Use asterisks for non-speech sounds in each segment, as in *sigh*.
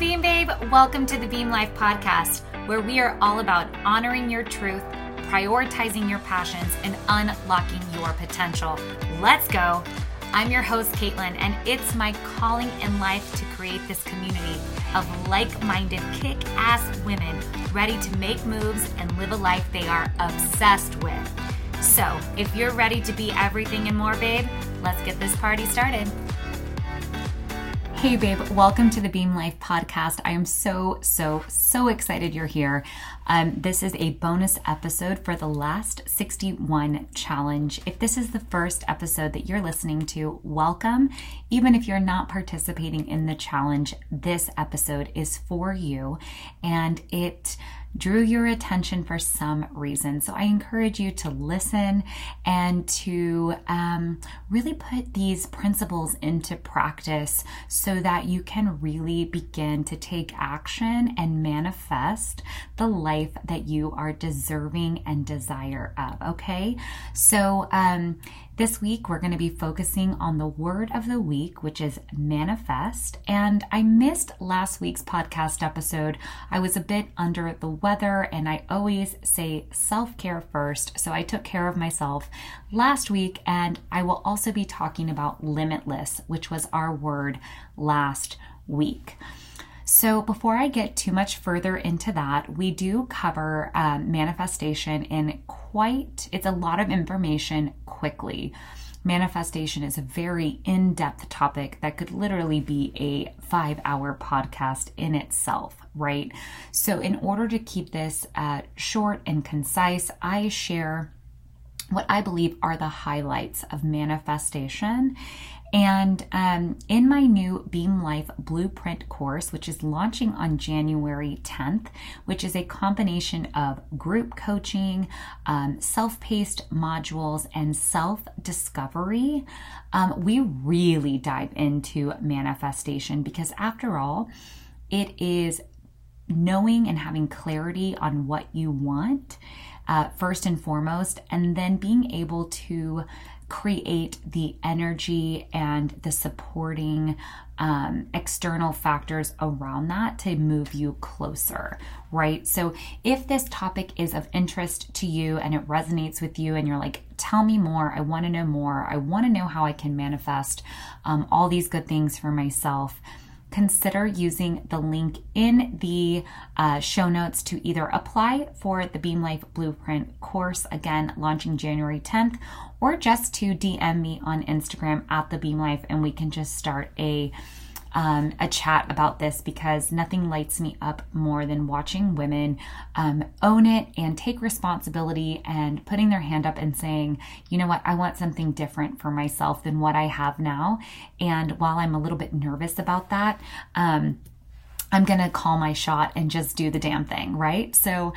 Beam Babe. Welcome to the Beam Life podcast, where we are all about honoring your truth, prioritizing your passions, and unlocking your potential. Let's go. I'm your host, Caitlin, and it's my calling in life to create this community of like minded, kick ass women ready to make moves and live a life they are obsessed with. So, if you're ready to be everything and more, babe, let's get this party started. Hey, babe, welcome to the Beam Life podcast. I am so, so, so excited you're here. Um, this is a bonus episode for the last 61 challenge. If this is the first episode that you're listening to, welcome. Even if you're not participating in the challenge, this episode is for you and it drew your attention for some reason. So I encourage you to listen and to um, really put these principles into practice so that you can really begin to take action and manifest the life that you are deserving and desire of. Okay. So, um, this week, we're going to be focusing on the word of the week, which is manifest. And I missed last week's podcast episode. I was a bit under the weather, and I always say self care first. So I took care of myself last week, and I will also be talking about limitless, which was our word last week. So, before I get too much further into that, we do cover um, manifestation in quite, it's a lot of information quickly. Manifestation is a very in depth topic that could literally be a five hour podcast in itself, right? So, in order to keep this uh, short and concise, I share what I believe are the highlights of manifestation and um, in my new Beam Life Blueprint course, which is launching on January 10th, which is a combination of group coaching, um, self paced modules, and self discovery, um, we really dive into manifestation because, after all, it is knowing and having clarity on what you want. Uh, first and foremost, and then being able to create the energy and the supporting um, external factors around that to move you closer, right? So, if this topic is of interest to you and it resonates with you, and you're like, tell me more, I want to know more, I want to know how I can manifest um, all these good things for myself consider using the link in the uh, show notes to either apply for the Beam Life Blueprint course, again, launching January 10th, or just to DM me on Instagram at the Beam Life and we can just start a um, a chat about this because nothing lights me up more than watching women um, own it and take responsibility and putting their hand up and saying, you know what, I want something different for myself than what I have now. And while I'm a little bit nervous about that, um, I'm going to call my shot and just do the damn thing, right? So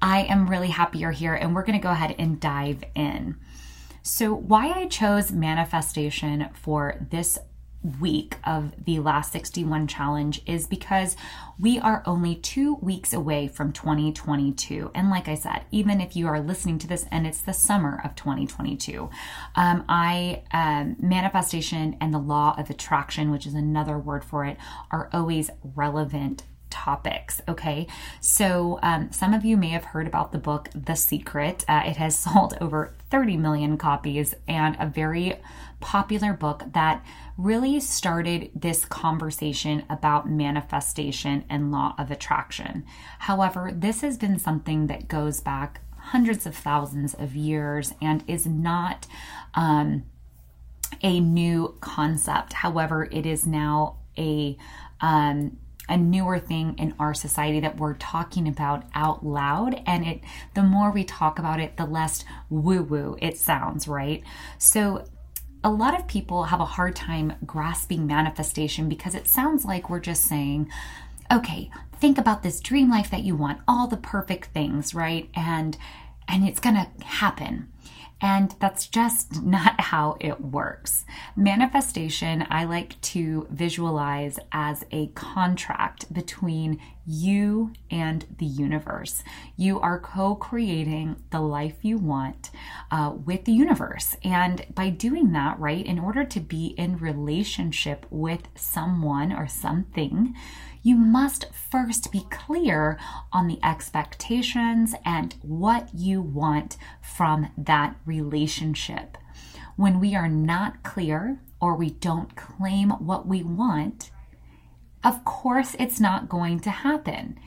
I am really happy you're here and we're going to go ahead and dive in. So, why I chose manifestation for this week of the last 61 challenge is because we are only two weeks away from 2022. And like I said, even if you are listening to this and it's the summer of 2022, um, I, um, manifestation and the law of attraction, which is another word for it, are always relevant topics. Okay, so um, some of you may have heard about the book The Secret. Uh, it has *laughs* sold over 30 million copies and a very popular book that really started this conversation about manifestation and law of attraction. However, this has been something that goes back hundreds of thousands of years and is not um, a new concept. However, it is now a um, a newer thing in our society that we're talking about out loud. And it the more we talk about it the less woo woo it sounds right? So a lot of people have a hard time grasping manifestation because it sounds like we're just saying okay think about this dream life that you want all the perfect things right? And and it's going to happen And that's just *laughs* not how it works. Manifestation, I like to visualize as a contract between you and the universe. You are co creating the life you want uh, with the universe. And by doing that, right, in order to be in relationship with someone or something, you must first be clear on the expectations and what you want from that relationship. When we are not clear or we don't claim what we want, of course it's not going to happen.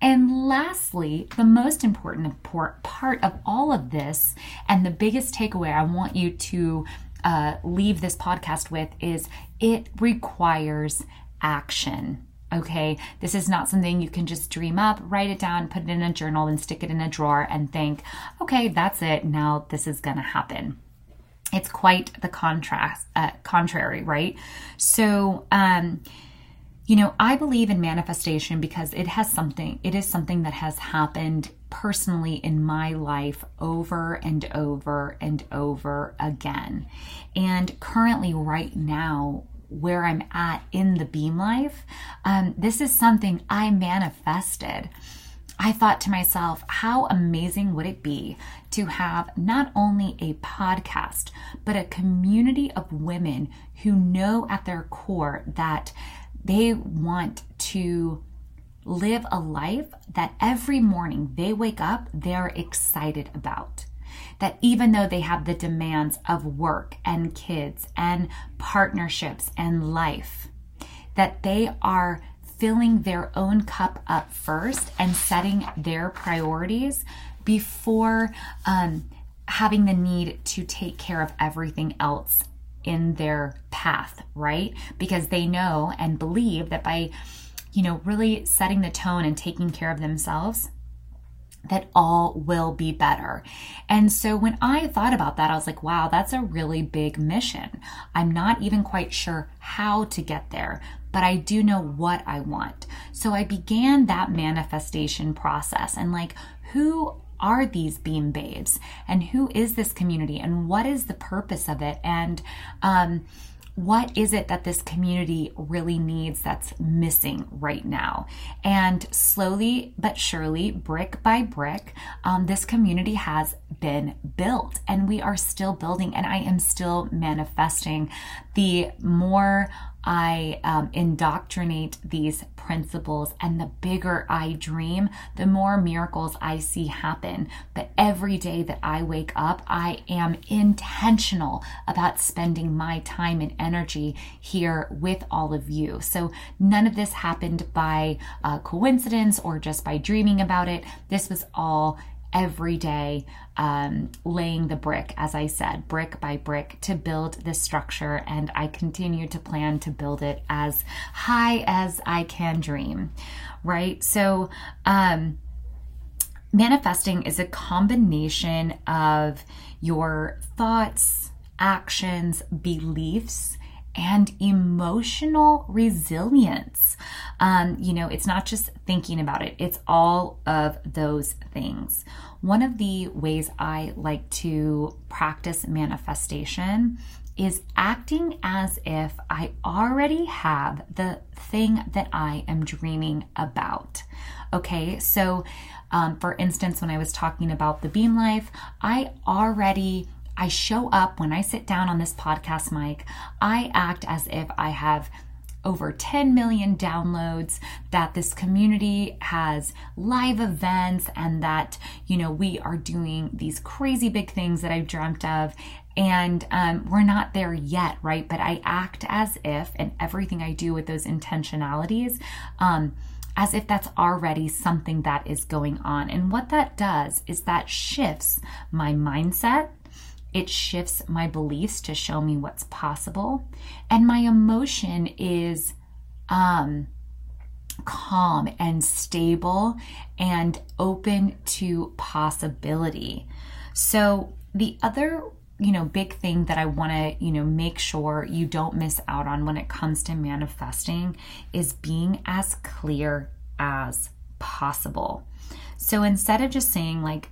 And lastly, the most important part of all of this, and the biggest takeaway I want you to uh, leave this podcast with, is it requires action. Okay, this is not something you can just dream up, write it down, put it in a journal, and stick it in a drawer and think, okay, that's it. Now this is going to happen. It's quite the contrast, uh, contrary, right? So, um, you know, I believe in manifestation because it has something, it is something that has happened personally in my life over and over and over again. And currently, right now, where I'm at in the beam life, um, this is something I manifested. I thought to myself, how amazing would it be to have not only a podcast, but a community of women who know at their core that they want to live a life that every morning they wake up, they're excited about that even though they have the demands of work and kids and partnerships and life, that they are filling their own cup up first and setting their priorities before um, having the need to take care of everything else in their path, right? Because they know and believe that by, you know, really setting the tone and taking care of themselves, that all will be better. And so when I thought about that, I was like, wow, that's a really big mission. I'm not even quite sure how to get there, but I do know what I want. So I began that manifestation process and like, who are these beam babes and who is this community and what is the purpose of it? And, um, what is it that this community really needs that's missing right now? And slowly but surely, brick by brick, um, this community has been built and we are still building, and I am still manifesting. The more I um, indoctrinate these principles, and the bigger I dream, the more miracles I see happen. But every day that I wake up, I am intentional about spending my time and energy here with all of you. So none of this happened by uh, coincidence or just by dreaming about it. This was all every day um, laying the brick, as I said, brick by brick to build this structure. And I continue to plan to build it as high as I can dream, right? So, um, manifesting is a combination of your thoughts, actions, beliefs, and emotional resilience. Um, you know, it's not just thinking about it, it's all of those things. One of the ways I like to practice manifestation is acting as if I already have the thing that I am dreaming about. Okay, so um, for instance, when I was talking about the beam life, I already I show up when I sit down on this podcast mic, I act as if I have over 10 million downloads, that this community has live events, and that, you know, we are doing these crazy big things that I've dreamt of. And um, we're not there yet, right? But I act as if, and everything I do with those intentionalities, um, as if that's already something that is going on. And what that does is that shifts my mindset it shifts my beliefs to show me what's possible. And my emotion is um, calm and stable and open to possibility. So, the other you know big thing that i want to you know make sure you don't miss out on when it comes to manifesting is being as clear as possible so instead of just saying like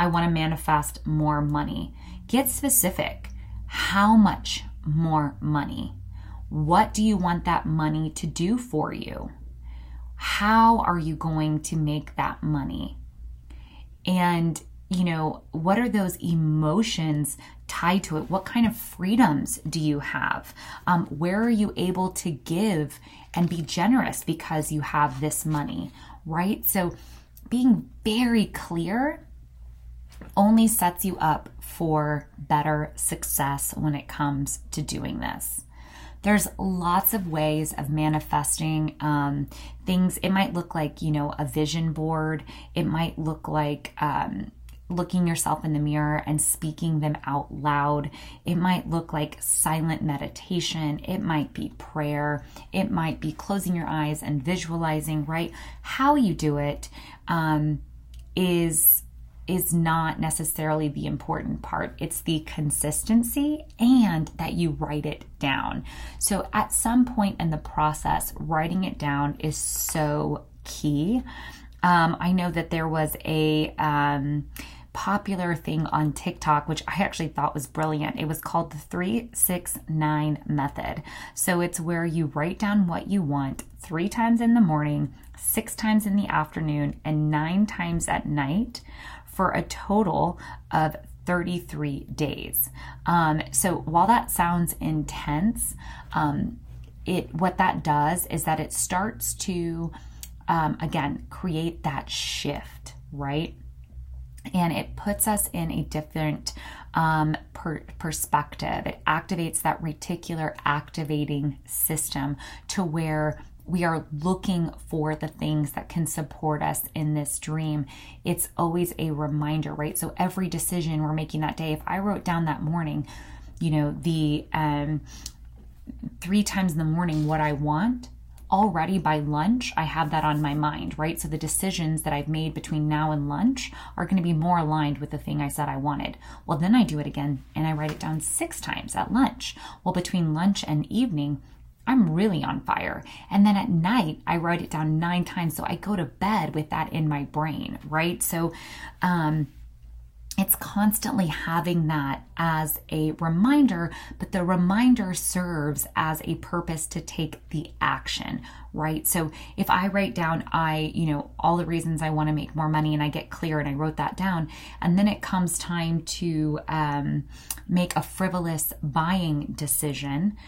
I want to manifest more money. Get specific. How much more money? What do you want that money to do for you? How are you going to make that money? And, you know, what are those emotions tied to it? What kind of freedoms do you have? Um, where are you able to give and be generous because you have this money, right? So, being very clear only sets you up for better success when it comes to doing this. There's lots of ways of manifesting um, things. It might look like, you know, a vision board. It might look like, um, looking yourself in the mirror and speaking them out loud. It might look like silent meditation. It might be prayer. It might be closing your eyes and visualizing, right? How you do it um, is is not necessarily the important part. It's the consistency and that you write it down. So at some point in the process, writing it down is so key. Um, I know that there was a um, popular thing on TikTok, which I actually thought was brilliant. It was called the 369 method. So it's where you write down what you want three times in the morning, six times in the afternoon, and nine times at night for a total of 33 days. Um, so while that sounds intense, um, it what that does is that it starts to um, again create that shift, right? And it puts us in a different um, per- perspective. It activates that reticular activating system to where we are looking for the things that can support us in this dream, it's always a reminder, right? So every decision we're making that day, if I wrote down that morning, you know, the um, three times in the morning what I want, already by lunch, I have that on my mind, right? So the decisions that I've made between now and lunch are going to be more aligned with the thing I said I wanted. Well, then I do it again and I write it down six times at lunch. Well, between lunch and evening, I'm really on fire. And then at night, I write it down nine times. So I go to bed with that in my brain, right? So, um, it's constantly having that as a reminder, but the reminder serves as a purpose to take the action, right? So if I write down, I, you know, all the reasons I want to make more money and I get clear and I wrote that down, and then it comes time to um, make a frivolous buying decision,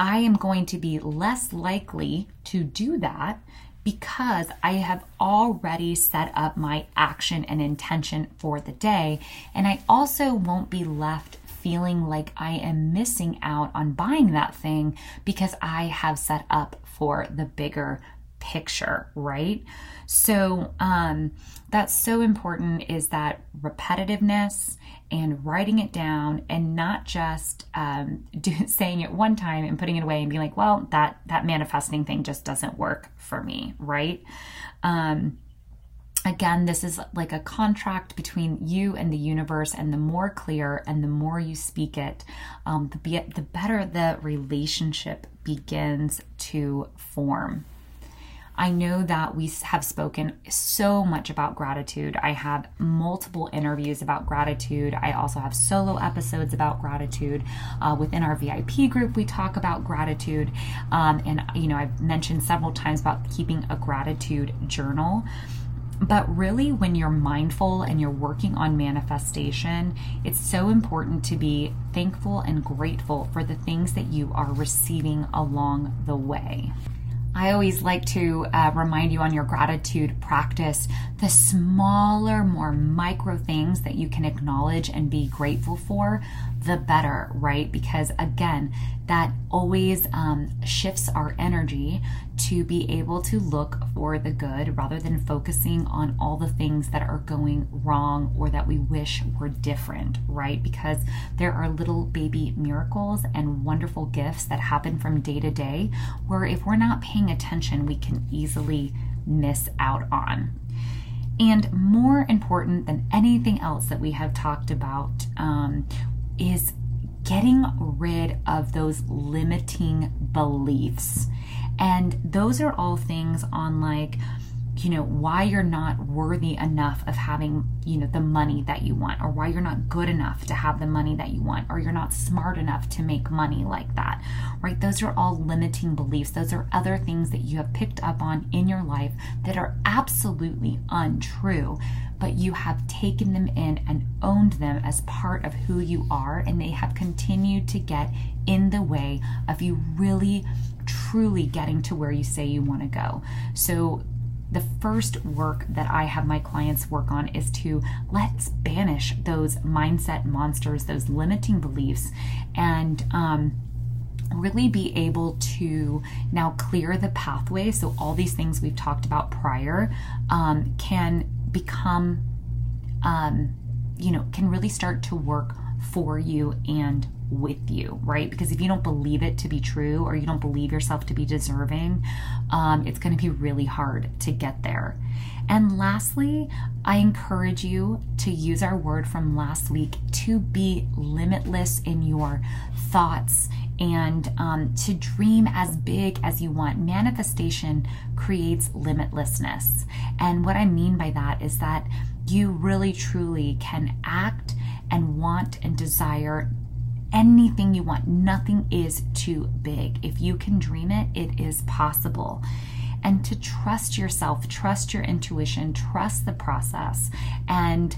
I am going to be less likely to do that because I have already set up my action and intention for the day. And I also won't be left feeling like I am missing out on buying that thing because I have set up for the bigger picture, right? So, um, that's so important is that repetitiveness and writing it down and not just um, *laughs* do, saying it one time and putting it away and being like, well, that that manifesting thing just doesn't work for me, right? Um, again, this is like a contract between you and the universe, and the more clear and the more you speak it, um, the, be- the better the relationship begins to form. I know that we have spoken so much about gratitude. I have multiple interviews about gratitude. I also have solo episodes about gratitude. Uh, within our VIP group, we talk about gratitude. Um, and, you know, I've mentioned several times about keeping a gratitude journal. But really, when you're mindful and you're working on manifestation, it's so important to be thankful and grateful for the things that you are receiving along the way. I always like to uh, remind you on your gratitude practice the smaller, more micro things that you can acknowledge and be grateful for, the better, right? Because again, that always um, shifts our energy to be able to look for the good rather than focusing on all the things that are going wrong or that we wish were different, right? Because there are little baby miracles and wonderful gifts that happen from day to day where if we're not paying attention, we can easily miss out on. And more important than anything else that we have talked about um, is getting rid of those limiting beliefs. And those are all things on like, you know, why you're not worthy enough of having, you know, the money that you want, or why you're not good enough to have the money that you want, or you're not smart enough to make money like that, right? Those are all limiting beliefs. Those are other things that you have picked up on in your life that are absolutely untrue, but you have taken them in and owned them as part of who you are, and they have continued to get in the way of you really truly getting to where you say you want to go. So the first work that I have my clients work on is to let's banish those mindset monsters, those limiting beliefs, and um, really be able to now clear the pathway. So, all these things we've talked about prior um, can become, um, you know, can really start to work for you and with you, right? Because if you don't believe it to be true or you don't believe yourself to be deserving, um, it's going to be really hard to get there. And lastly, I encourage you to use our word from last week to be limitless in your thoughts and um, to dream as big as you want. Manifestation creates limitlessness. And what I mean by that is that you really truly can act and want and desire anything you want. Nothing is too big. If you can dream it, it is possible. And to trust yourself, trust your intuition, trust the process. And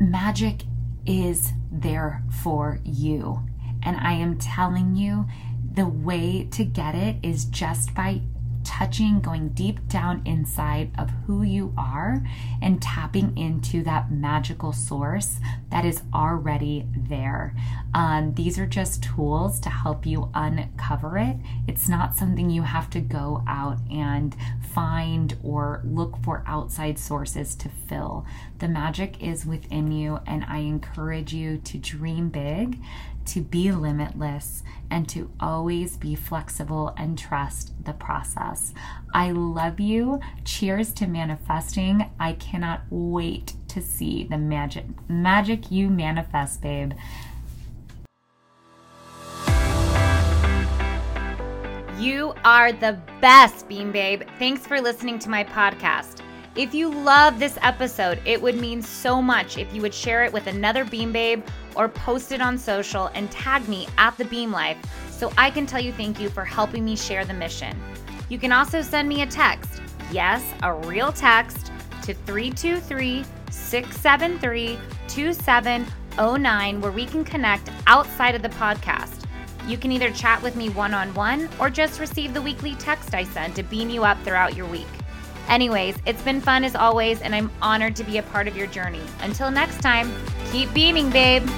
magic is there for you. And I am telling you, the way to get it is just by touching, going deep down inside of who you are and tapping into that magical source that is already there. Um, these are just tools to help you uncover it. It's not something you have to go out and find or look for outside sources to fill. The magic is within you, and I encourage you to dream big to be limitless and to always be flexible and trust the process. I love you. Cheers to manifesting. I cannot wait to see the magic magic you manifest, babe. You are the best, Beam Babe. Thanks for listening to my podcast. If you love this episode, it would mean so much if you would share it with another Beam Babe or post it on social and tag me at the Beam Life so I can tell you thank you for helping me share the mission. You can also send me a text, yes, a real text, to 323 673 2709 where we can connect outside of the podcast. You can either chat with me one on one or just receive the weekly text I send to beam you up throughout your week. Anyways, it's been fun as always, and I'm honored to be a part of your journey. Until next time, keep beaming, babe.